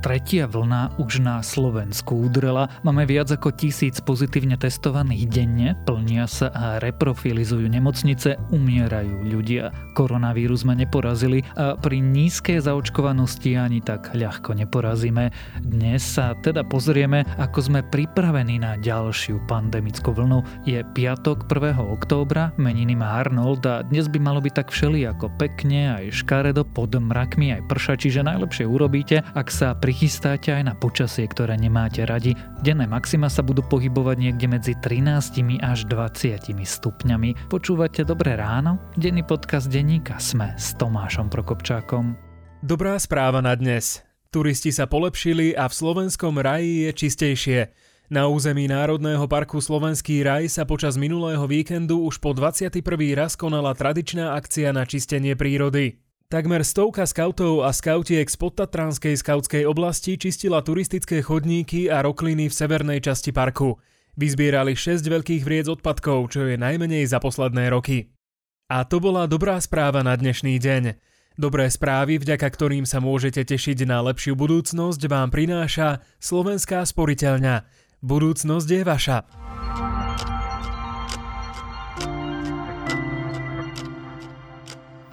Tretia vlna už na Slovensku udrela. Máme viac ako tisíc pozitívne testovaných denne, plnia sa a reprofilizujú nemocnice, umierajú ľudia. Koronavírus sme neporazili a pri nízkej zaočkovanosti ani tak ľahko neporazíme. Dnes sa teda pozrieme, ako sme pripravení na ďalšiu pandemickú vlnu. Je piatok 1. októbra, meniny má Arnold a dnes by malo byť tak všelijako pekne, aj škaredo, pod mrakmi, aj prša, čiže najlepšie urobíte, ak sa pri prichystáte aj na počasie, ktoré nemáte radi. Denné maxima sa budú pohybovať niekde medzi 13 až 20 stupňami. Počúvate Dobré ráno? Denný podcast denníka Sme s Tomášom Prokopčákom. Dobrá správa na dnes. Turisti sa polepšili a v slovenskom raji je čistejšie. Na území Národného parku Slovenský raj sa počas minulého víkendu už po 21. raz konala tradičná akcia na čistenie prírody. Takmer stovka skautov a skautiek z podtatranskej skautskej oblasti čistila turistické chodníky a rokliny v severnej časti parku. Vyzbierali 6 veľkých vriec odpadkov, čo je najmenej za posledné roky. A to bola dobrá správa na dnešný deň. Dobré správy, vďaka ktorým sa môžete tešiť na lepšiu budúcnosť, vám prináša Slovenská sporiteľňa. Budúcnosť je vaša.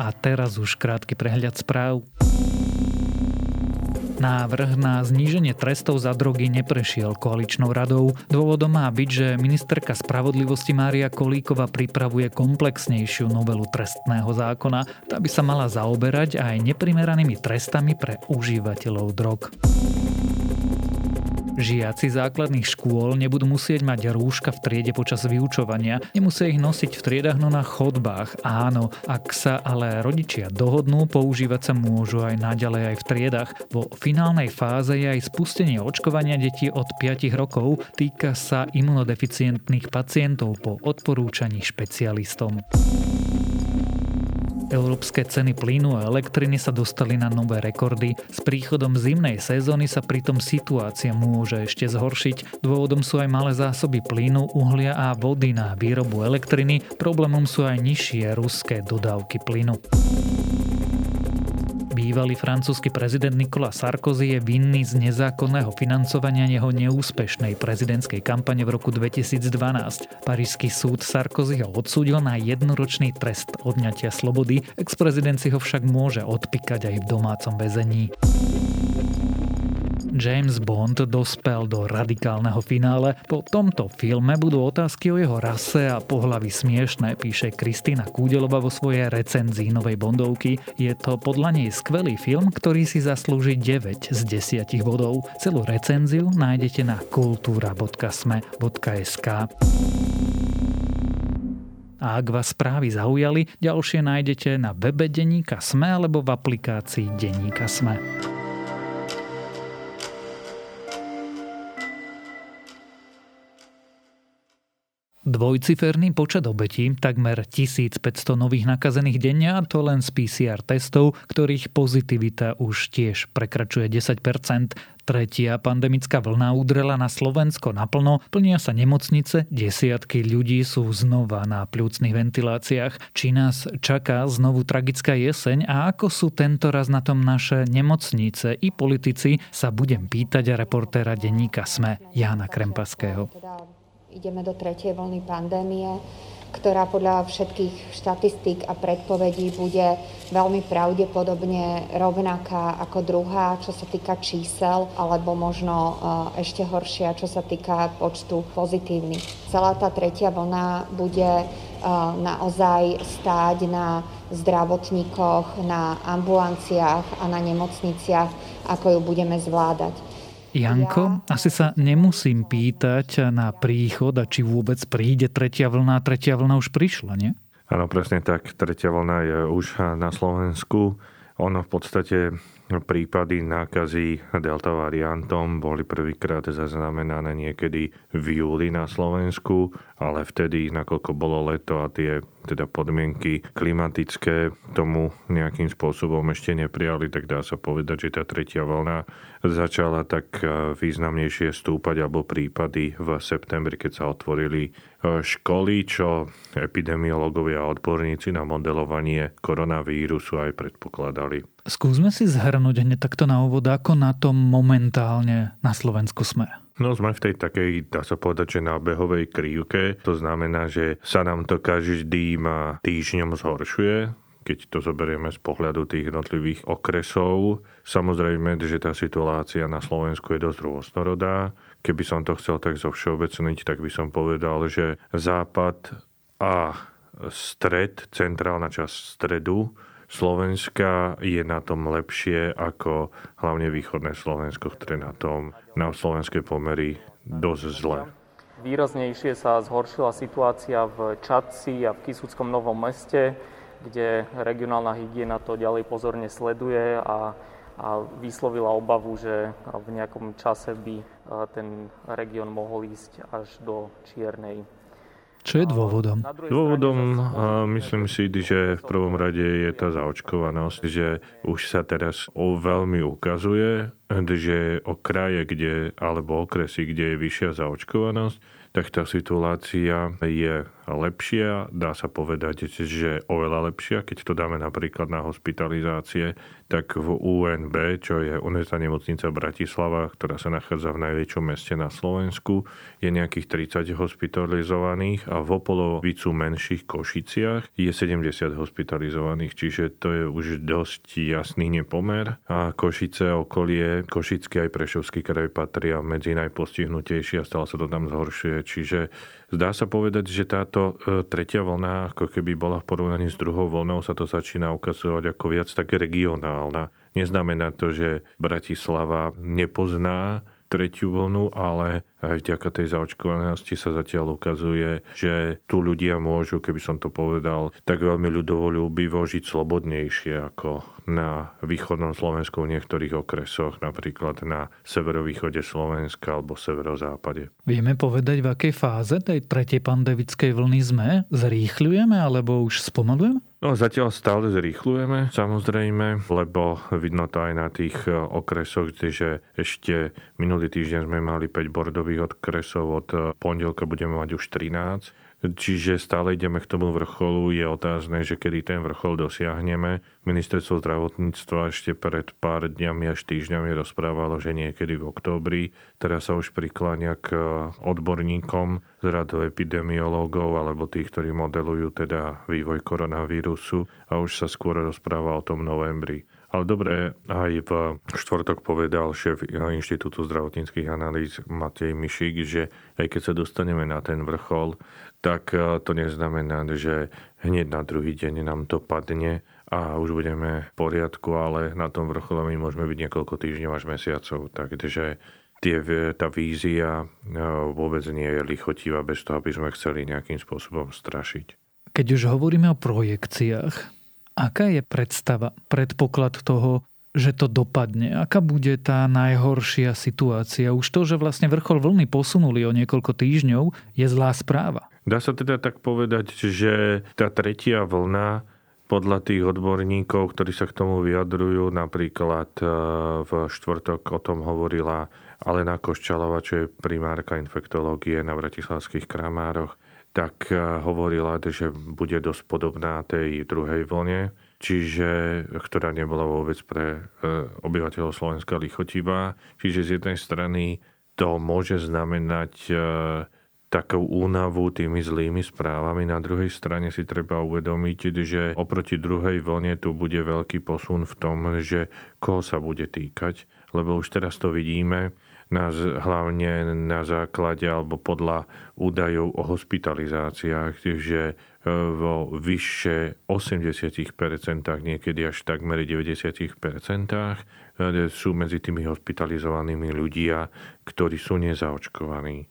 A teraz už krátky prehľad správ. Návrh na zníženie trestov za drogy neprešiel koaličnou radou. Dôvodom má byť, že ministerka spravodlivosti Mária Kolíková pripravuje komplexnejšiu novelu trestného zákona. Tá by sa mala zaoberať aj neprimeranými trestami pre užívateľov drog. Žiaci základných škôl nebudú musieť mať rúška v triede počas vyučovania, nemusia ich nosiť v triedach, no na chodbách. Áno, ak sa ale rodičia dohodnú, používať sa môžu aj naďalej aj v triedach. Vo finálnej fáze je aj spustenie očkovania detí od 5 rokov, týka sa imunodeficientných pacientov po odporúčaní špecialistom. Európske ceny plynu a elektriny sa dostali na nové rekordy. S príchodom zimnej sezóny sa pritom situácia môže ešte zhoršiť. Dôvodom sú aj malé zásoby plynu, uhlia a vody na výrobu elektriny. Problémom sú aj nižšie ruské dodávky plynu. Bývalý francúzsky prezident Nicolas Sarkozy je vinný z nezákonného financovania jeho neúspešnej prezidentskej kampane v roku 2012. Parížský súd Sarkozyho odsúdil na jednoročný trest odňatia slobody, ex-prezident si ho však môže odpíkať aj v domácom väzení. James Bond dospel do radikálneho finále. Po tomto filme budú otázky o jeho rase a pohlavy smiešné, píše Kristýna Kúdelová vo svojej recenzii novej Bondovky. Je to podľa nej skvelý film, ktorý si zaslúži 9 z 10 bodov. Celú recenziu nájdete na kultúra.sme.sk. A ak vás správy zaujali, ďalšie nájdete na webe Deníka Sme alebo v aplikácii Deníka Sme. Dvojciferný počet obetí, takmer 1500 nových nakazených denne a to len z PCR testov, ktorých pozitivita už tiež prekračuje 10%. Tretia pandemická vlna udrela na Slovensko naplno, plnia sa nemocnice, desiatky ľudí sú znova na pľúcnych ventiláciách. Či nás čaká znovu tragická jeseň a ako sú tento raz na tom naše nemocnice i politici, sa budem pýtať reportéra denníka SME Jána Krempaského. Ideme do tretej vlny pandémie, ktorá podľa všetkých štatistík a predpovedí bude veľmi pravdepodobne rovnaká ako druhá, čo sa týka čísel, alebo možno eh, ešte horšia, čo sa týka počtu pozitívnych. Celá tá tretia vlna bude eh, naozaj stáť na zdravotníkoch, na ambulanciách a na nemocniciach, ako ju budeme zvládať. Janko, asi sa nemusím pýtať na príchod a či vôbec príde tretia vlna. Tretia vlna už prišla, nie? Áno, presne tak. Tretia vlna je už na Slovensku. Ono v podstate prípady nákazy delta variantom boli prvýkrát zaznamenané niekedy v júli na Slovensku, ale vtedy, nakoľko bolo leto a tie teda podmienky klimatické tomu nejakým spôsobom ešte neprijali, tak dá sa povedať, že tá tretia vlna začala tak významnejšie stúpať alebo prípady v septembri, keď sa otvorili e, školy, čo epidemiológovia a odborníci na modelovanie koronavírusu aj predpokladali. Skúsme si zhrnúť hneď takto na úvod, ako na tom momentálne na Slovensku sme. No sme v tej takej, dá sa povedať, že nábehovej krivke. To znamená, že sa nám to každým týždňom zhoršuje keď to zoberieme z pohľadu tých jednotlivých okresov. Samozrejme, že tá situácia na Slovensku je dosť rôznorodá. Keby som to chcel tak zo všeobecniť, tak by som povedal, že západ a stred, centrálna časť stredu Slovenska je na tom lepšie ako hlavne východné Slovensko, ktoré na tom na slovenskej pomery dosť zle. Výraznejšie sa zhoršila situácia v Čadci a v Kisuckom Novom meste, kde regionálna hygiena to ďalej pozorne sleduje a, a vyslovila obavu, že v nejakom čase by ten región mohol ísť až do čiernej čo je dôvodom? Dôvodom myslím si, že v prvom rade je tá zaočkovanosť, že už sa teraz veľmi ukazuje, že o kraje, kde, alebo okresy, kde je vyššia zaočkovanosť, tak tá situácia je lepšia, dá sa povedať, že oveľa lepšia, keď to dáme napríklad na hospitalizácie, tak v UNB, čo je Univerzitná nemocnica Bratislava, ktorá sa nachádza v najväčšom meste na Slovensku, je nejakých 30 hospitalizovaných a v opolovicu menších Košiciach je 70 hospitalizovaných, čiže to je už dosť jasný nepomer. A Košice, okolie, Košický aj Prešovský kraj patria medzi najpostihnutejšie a stále sa to tam zhoršuje, čiže Zdá sa povedať, že táto e, tretia vlna, ako keby bola v porovnaní s druhou vlnou, sa to začína ukazovať ako viac také regionálna. Neznamená to, že Bratislava nepozná tretiu vlnu, ale aj vďaka tej zaočkovanosti sa zatiaľ ukazuje, že tu ľudia môžu, keby som to povedal, tak veľmi ľudovo ľúbivo žiť slobodnejšie ako na východnom Slovensku v niektorých okresoch, napríklad na severovýchode Slovenska alebo severozápade. Vieme povedať, v akej fáze tej tretej pandemickej vlny sme? Zrýchľujeme alebo už spomalujeme? No zatiaľ stále zrýchlujeme, samozrejme, lebo vidno to aj na tých e, okresoch, že ešte minulý týždeň sme mali 5 bordových okresov, od e, pondelka budeme mať už 13 Čiže stále ideme k tomu vrcholu. Je otázne, že kedy ten vrchol dosiahneme. Ministerstvo zdravotníctva ešte pred pár dňami až týždňami rozprávalo, že niekedy v októbri. Teraz sa už prikláňa k odborníkom z radu epidemiológov alebo tých, ktorí modelujú teda vývoj koronavírusu a už sa skôr rozpráva o tom novembri. Ale dobre, aj v štvrtok povedal šéf Inštitútu zdravotníckých analýz Matej Mišik, že aj keď sa dostaneme na ten vrchol, tak e, to neznamená, že hneď na druhý deň nám to padne a už budeme v poriadku, ale na tom vrchole my môžeme byť niekoľko týždňov až mesiacov. Takže tie, tá vízia e, vôbec nie je lichotivá bez toho, aby sme chceli nejakým spôsobom strašiť. Keď už hovoríme o projekciách, Aká je predstava, predpoklad toho, že to dopadne? Aká bude tá najhoršia situácia? Už to, že vlastne vrchol vlny posunuli o niekoľko týždňov, je zlá správa. Dá sa teda tak povedať, že tá tretia vlna podľa tých odborníkov, ktorí sa k tomu vyjadrujú, napríklad e, v štvrtok o tom hovorila Alena Koščalova, čo je primárka infektológie na Bratislavských kramároch, tak eh, hovorila, že bude dosť podobná tej druhej vlne, čiže, ktorá nebola vôbec pre eh, obyvateľov Slovenska lichotivá. Čiže z jednej strany to môže znamenať eh, takú únavu tými zlými správami. Na druhej strane si treba uvedomiť, že oproti druhej vlne tu bude veľký posun v tom, že koho sa bude týkať, lebo už teraz to vidíme, na, hlavne na základe alebo podľa údajov o hospitalizáciách, že e, vo vyššie 80%, niekedy až takmer 90% e, sú medzi tými hospitalizovanými ľudia, ktorí sú nezaočkovaní.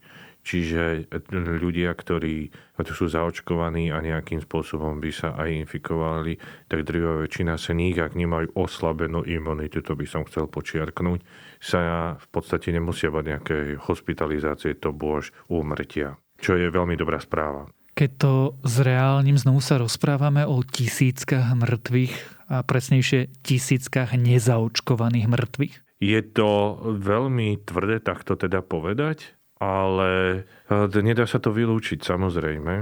Čiže ľudia, ktorí sú zaočkovaní a nejakým spôsobom by sa aj infikovali, tak drvivá väčšina sa nich, ak nemajú oslabenú imunitu, to by som chcel počiarknúť, sa v podstate nemusia bať nejaké hospitalizácie, to bôž úmrtia. Čo je veľmi dobrá správa. Keď to zreálnym znovu sa rozprávame o tisíckach mŕtvych a presnejšie tisíckach nezaočkovaných mŕtvych? Je to veľmi tvrdé takto teda povedať, ale e, nedá sa to vylúčiť samozrejme.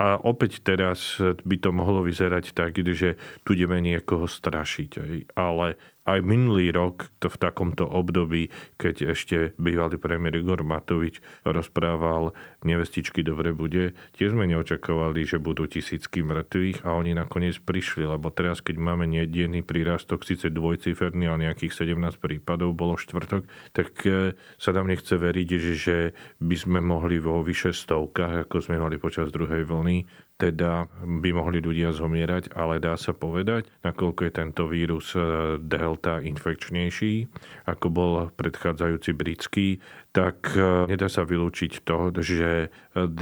A opäť teraz by to mohlo vyzerať tak, že tu ideme niekoho strašiť. Ale aj minulý rok to v takomto období, keď ešte bývalý premiér Igor Matovič rozprával nevestičky dobre bude, tiež sme neočakovali, že budú tisícky mŕtvych a oni nakoniec prišli, lebo teraz, keď máme nedenný prírastok, síce dvojciferný, ale nejakých 17 prípadov bolo štvrtok, tak e, sa nám nechce veriť, že by sme mohli vo vyše stovkách, ako sme mali počas druhej vlny, teda by mohli ľudia zomierať, ale dá sa povedať, nakoľko je tento vírus e, delta infekčnejší, ako bol predchádzajúci britský, tak e, nedá sa vylúčiť to, že e,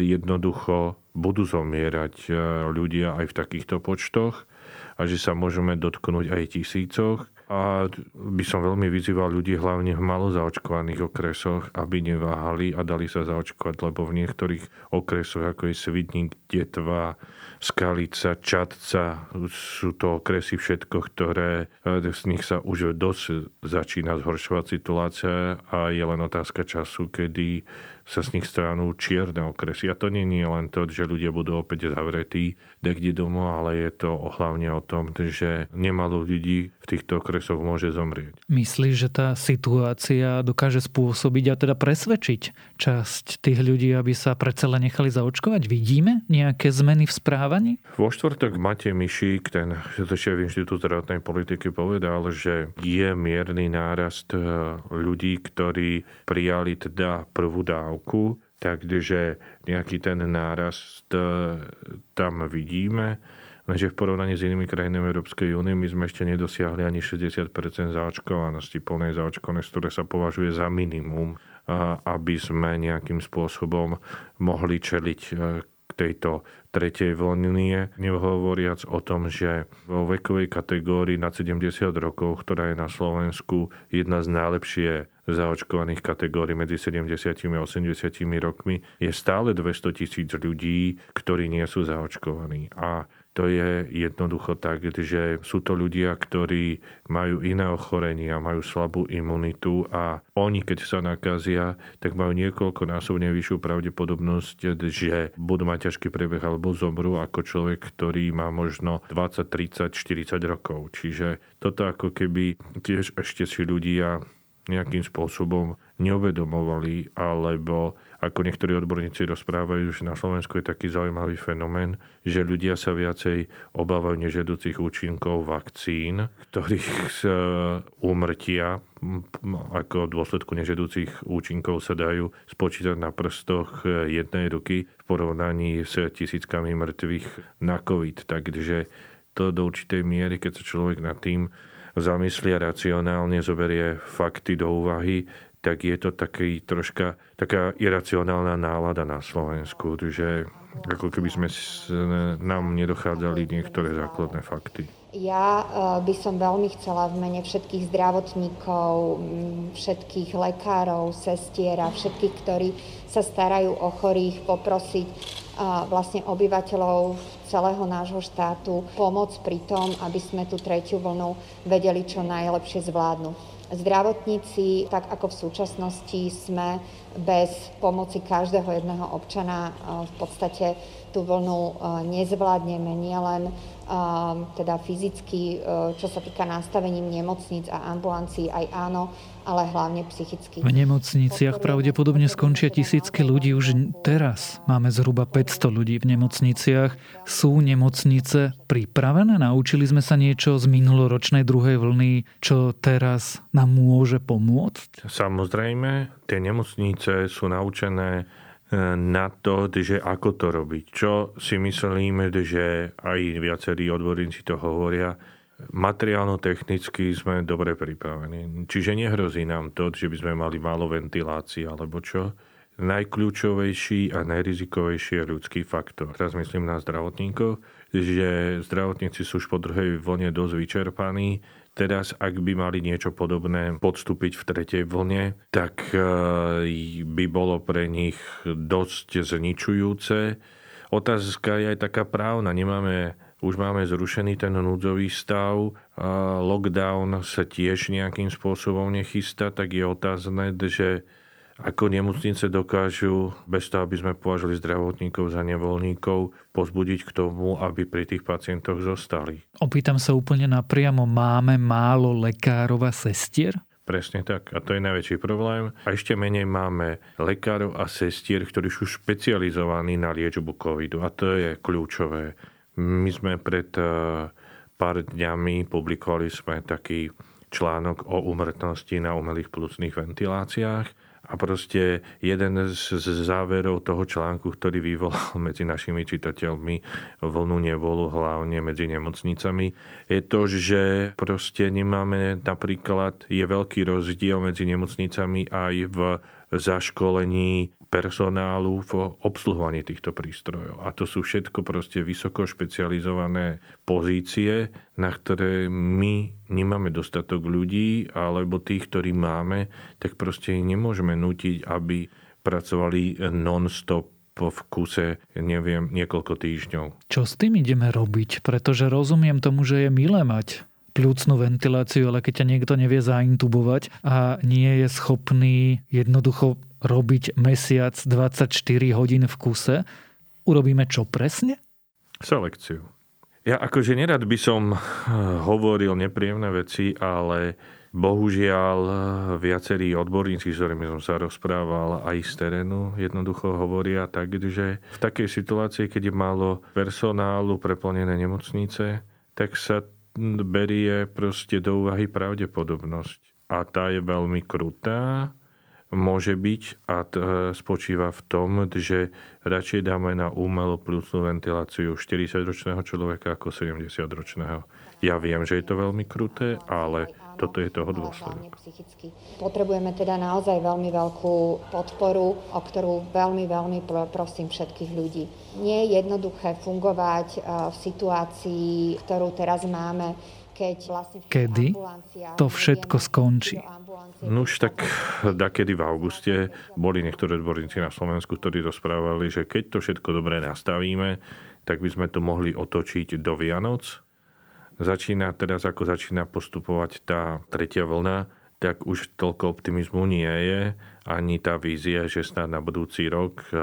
jednoducho budú zomierať ľudia aj v takýchto počtoch a že sa môžeme dotknúť aj tisícoch a by som veľmi vyzýval ľudí, hlavne v malo zaočkovaných okresoch, aby neváhali a dali sa zaočkovať, lebo v niektorých okresoch, ako je Svidník, Detva, Skalica, Čadca, sú to okresy všetko, ktoré z nich sa už dosť začína zhoršovať situácia a je len otázka času, kedy sa z nich stránú čierne okresy. A to nie je len to, že ľudia budú opäť zavretí dekde domov, ale je to hlavne o tom, že nemalo ľudí v týchto okresoch môže zomrieť. Myslíš, že tá situácia dokáže spôsobiť a teda presvedčiť časť tých ľudí, aby sa predsa len nechali zaočkovať? Vidíme nejaké zmeny v správaní? Vo štvrtok Matej Mišík, ten šéf Inštitút zdravotnej politiky, povedal, že je mierny nárast eh, ľudí, ktorí prijali teda prvú dávku takže nejaký ten nárast e, tam vidíme. Lenže v porovnaní s inými krajinami Európskej únie my sme ešte nedosiahli ani 60% zaočkovanosti, plnej zaočkovanosti, ktoré sa považuje za minimum, aby sme nejakým spôsobom mohli čeliť e, k tejto tretej vlnie, nehovoriac o tom, že vo vekovej kategórii nad 70 rokov, ktorá je na Slovensku jedna z najlepšie zaočkovaných kategórií medzi 70 a 80 rokmi, je stále 200 tisíc ľudí, ktorí nie sú zaočkovaní. A to je jednoducho tak, že sú to ľudia, ktorí majú iné ochorenia, majú slabú imunitu a oni, keď sa nakazia, tak majú niekoľko násobne vyššiu pravdepodobnosť, že budú mať ťažký priebeh alebo zomru ako človek, ktorý má možno 20, 30, 40 rokov. Čiže toto ako keby tiež ešte si ľudia nejakým spôsobom neuvedomovali, alebo ako niektorí odborníci rozprávajú, že na Slovensku je taký zaujímavý fenomén, že ľudia sa viacej obávajú nežedúcich účinkov vakcín, ktorých úmrtia ako dôsledku nežedúcich účinkov sa dajú spočítať na prstoch jednej ruky v porovnaní s tisíckami mŕtvych na COVID. Takže to do určitej miery, keď sa človek nad tým zamyslia racionálne, zoberie fakty do úvahy, tak je to taký troška taká iracionálna nálada na Slovensku, že ako keby sme nám nedochádzali niektoré základné fakty. Ja e, by som veľmi chcela v mene všetkých zdravotníkov, všetkých lekárov, sestier a všetkých, ktorí sa starajú o chorých, poprosiť e, vlastne obyvateľov celého nášho štátu pomoc pri tom, aby sme tú tretiu vlnu vedeli čo najlepšie zvládnuť. Zdravotníci, tak ako v súčasnosti sme bez pomoci každého jedného občana v podstate tú vlnu nezvládneme nielen teda fyzicky, čo sa týka nastavením nemocníc a ambulancií, aj áno, ale hlavne psychicky. V nemocniciach pravdepodobne skončia tisícky ľudí. Už teraz máme zhruba 500 ľudí v nemocniciach. Sú nemocnice pripravené? Naučili sme sa niečo z minuloročnej druhej vlny, čo teraz nám môže pomôcť? Samozrejme, tie nemocnice sú naučené na to, že ako to robiť. Čo si myslíme, že aj viacerí odborníci to hovoria, materiálno-technicky sme dobre pripravení. Čiže nehrozí nám to, že by sme mali málo ventilácií alebo čo. Najkľúčovejší a najrizikovejší je ľudský faktor. Teraz myslím na zdravotníkov, že zdravotníci sú už po druhej vlne dosť vyčerpaní Teraz, ak by mali niečo podobné podstúpiť v tretej vlne, tak e, by bolo pre nich dosť zničujúce. Otázka je aj taká právna. Nemáme už máme zrušený ten núdzový stav, lockdown sa tiež nejakým spôsobom nechystá, tak je otázne, že ako nemocnice dokážu, bez toho, aby sme považili zdravotníkov za nevoľníkov, pozbudiť k tomu, aby pri tých pacientoch zostali. Opýtam sa úplne napriamo, máme málo lekárov a sestier? Presne tak. A to je najväčší problém. A ešte menej máme lekárov a sestier, ktorí sú špecializovaní na liečbu covidu. A to je kľúčové. My sme pred eh, pár dňami publikovali sme taký článok o umrtnosti na umelých plúcnych ventiláciách a proste jeden z záverov toho článku, ktorý vyvolal medzi našimi čitateľmi vlnu nevolu, hlavne medzi nemocnicami, je to, že proste nemáme napríklad, je veľký rozdiel medzi nemocnicami aj v zaškolení personálu v obsluhovaní týchto prístrojov. A to sú všetko proste vysoko špecializované pozície, na ktoré my nemáme dostatok ľudí, alebo tých, ktorí máme, tak proste ich nemôžeme nutiť, aby pracovali non-stop v kuse, neviem, niekoľko týždňov. Čo s tým ideme robiť? Pretože rozumiem tomu, že je milé mať plúcnú ventiláciu, ale keď ťa niekto nevie zaintubovať a nie je schopný jednoducho robiť mesiac 24 hodín v kuse, urobíme čo presne? Selekciu. Ja akože nerad by som eh, hovoril nepríjemné veci, ale bohužiaľ eh, viacerí odborníci, s ktorými som sa rozprával aj z terénu, jednoducho hovoria tak, že v takej situácii, keď je málo personálu preplnené nemocnice, tak sa berie proste do úvahy pravdepodobnosť. A tá je veľmi krutá môže byť a t- spočíva v tom, že radšej dáme na umelú plusnú ventiláciu 40-ročného človeka ako 70-ročného. Ja viem, že je to veľmi kruté, ale toto je toho dôsledok. Potrebujeme teda naozaj veľmi veľkú podporu, o ktorú veľmi, veľmi prosím všetkých ľudí. Nie je jednoduché fungovať eh, v situácii, ktorú teraz máme, keď vlastne Kedy to všetko skončí? No už tak dakedy v auguste boli niektoré odborníci na Slovensku, ktorí rozprávali, že keď to všetko dobre nastavíme, tak by sme to mohli otočiť do Vianoc. Začína teraz, ako začína postupovať tá tretia vlna, tak už toľko optimizmu nie je, ani tá vízia, že snad na budúci rok eh,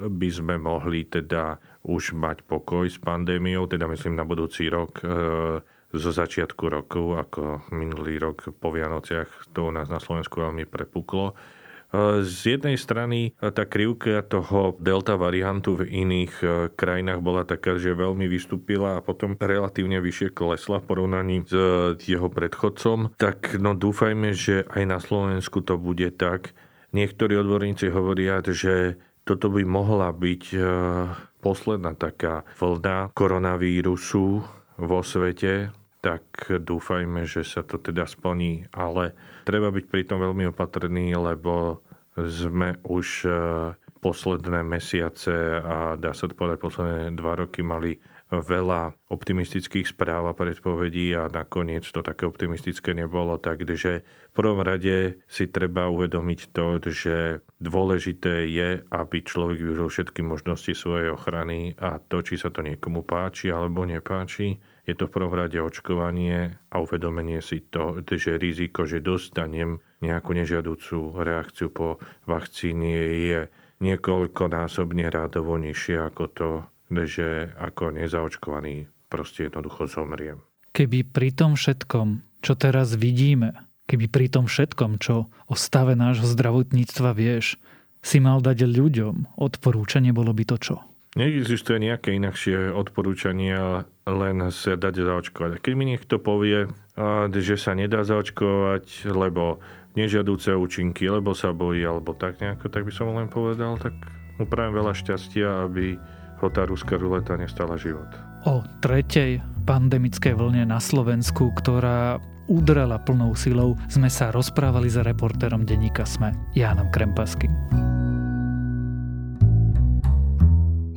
by sme mohli teda už mať pokoj s pandémiou, teda myslím na budúci rok eh, zo začiatku rokov, ako minulý rok po Vianociach, to u nás na Slovensku veľmi prepuklo. Z jednej strany tá krivka toho delta variantu v iných e, krajinách bola taká, že veľmi vystúpila a potom relatívne vyššie klesla v porovnaní s jeho predchodcom. Tak no dúfajme, že aj na Slovensku to bude tak. Niektorí odborníci hovoria, že toto by mohla byť posledná taká vlna koronavírusu vo svete, tak dúfajme, že sa to teda splní. Ale treba byť pritom veľmi opatrný, lebo sme už e, posledné mesiace a dá sa to povedať posledné dva roky mali veľa optimistických správ a predpovedí a nakoniec to také optimistické nebolo. Takže v prvom rade si treba uvedomiť to, že dôležité je, aby človek využil všetky možnosti svojej ochrany a to, či sa to niekomu páči alebo nepáči, je to v prvom rade očkovanie a uvedomenie si to, že riziko, že dostanem nejakú nežiaducú reakciu po vakcíne je niekoľkonásobne rádovo nižšie ako to, že ako nezaočkovaný proste jednoducho zomriem. Keby pri tom všetkom, čo teraz vidíme, keby pri tom všetkom, čo o stave nášho zdravotníctva vieš, si mal dať ľuďom odporúčanie, bolo by to čo? Neexistuje nejaké inakšie odporúčania, len sa dať zaočkovať. Keď mi niekto povie, že sa nedá zaočkovať, lebo nežiadúce účinky, lebo sa bojí, alebo tak nejako, tak by som len povedal, tak mu prajem veľa šťastia, aby ho tá ruská ruleta nestala život. O tretej pandemickej vlne na Slovensku, ktorá udrela plnou silou, sme sa rozprávali s reportérom denníka SME, Jánom Krempaským.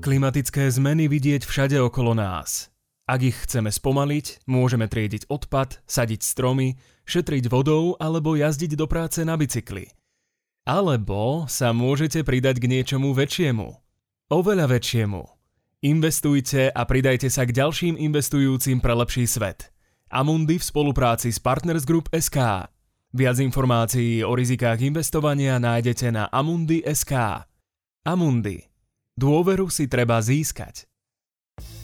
Klimatické zmeny vidieť všade okolo nás. Ak ich chceme spomaliť, môžeme triediť odpad, sadiť stromy, šetriť vodou alebo jazdiť do práce na bicykli. Alebo sa môžete pridať k niečomu väčšiemu – Oveľa väčšiemu. Investujte a pridajte sa k ďalším investujúcim pre lepší svet. Amundi v spolupráci s Partners Group SK. Viac informácií o rizikách investovania nájdete na Amundi.sk. Amundi. Dôveru si treba získať.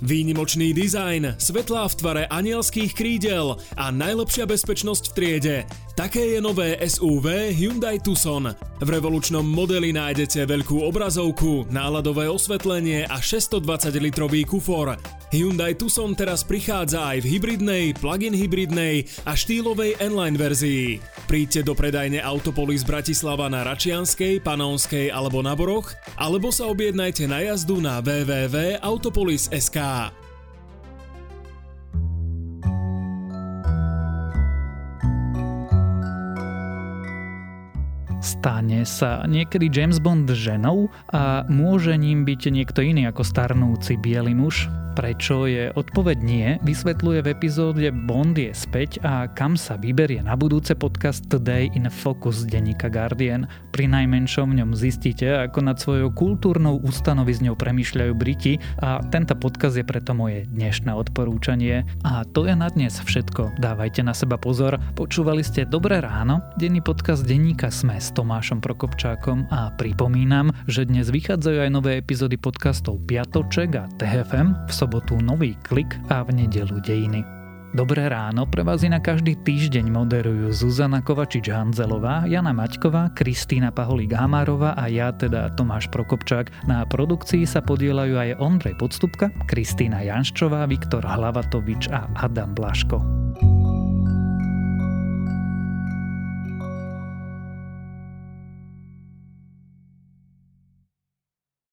Výnimočný dizajn, svetlá v tvare anielských krídel a najlepšia bezpečnosť v triede. Také je nové SUV Hyundai Tucson. V revolučnom modeli nájdete veľkú obrazovku, náladové osvetlenie a 620-litrový kufor. Hyundai Tucson teraz prichádza aj v hybridnej, plug-in hybridnej a štýlovej N-Line verzii. Príďte do predajne Autopolis Bratislava na Račianskej, Panonskej alebo na Boroch, alebo sa objednajte na jazdu na www.autopolis.sk. Stane sa niekedy James Bond ženou a môže ním byť niekto iný ako starnúci biely muž? Prečo je odpoveď nie, vysvetľuje v epizóde Bond je späť a kam sa vyberie na budúce podcast Today in Focus denníka Guardian. Pri najmenšom ňom zistíte, ako nad svojou kultúrnou ustanovizňou premýšľajú Briti a tento podcast je preto moje dnešné odporúčanie. A to je na dnes všetko. Dávajte na seba pozor. Počúvali ste Dobré ráno, denný podcast denníka Sme s Tomášom Prokopčákom a pripomínam, že dnes vychádzajú aj nové epizódy podcastov Piatoček a TFM v sobotu Nový klik a v nedelu Dejiny. Dobré ráno pre vás na každý týždeň moderujú Zuzana Kovačič-Hanzelová, Jana Maťková, Kristýna Paholík-Hamárová a ja teda Tomáš Prokopčák. Na produkcii sa podielajú aj Ondrej Podstupka, Kristýna Janščová, Viktor Hlavatovič a Adam Blaško.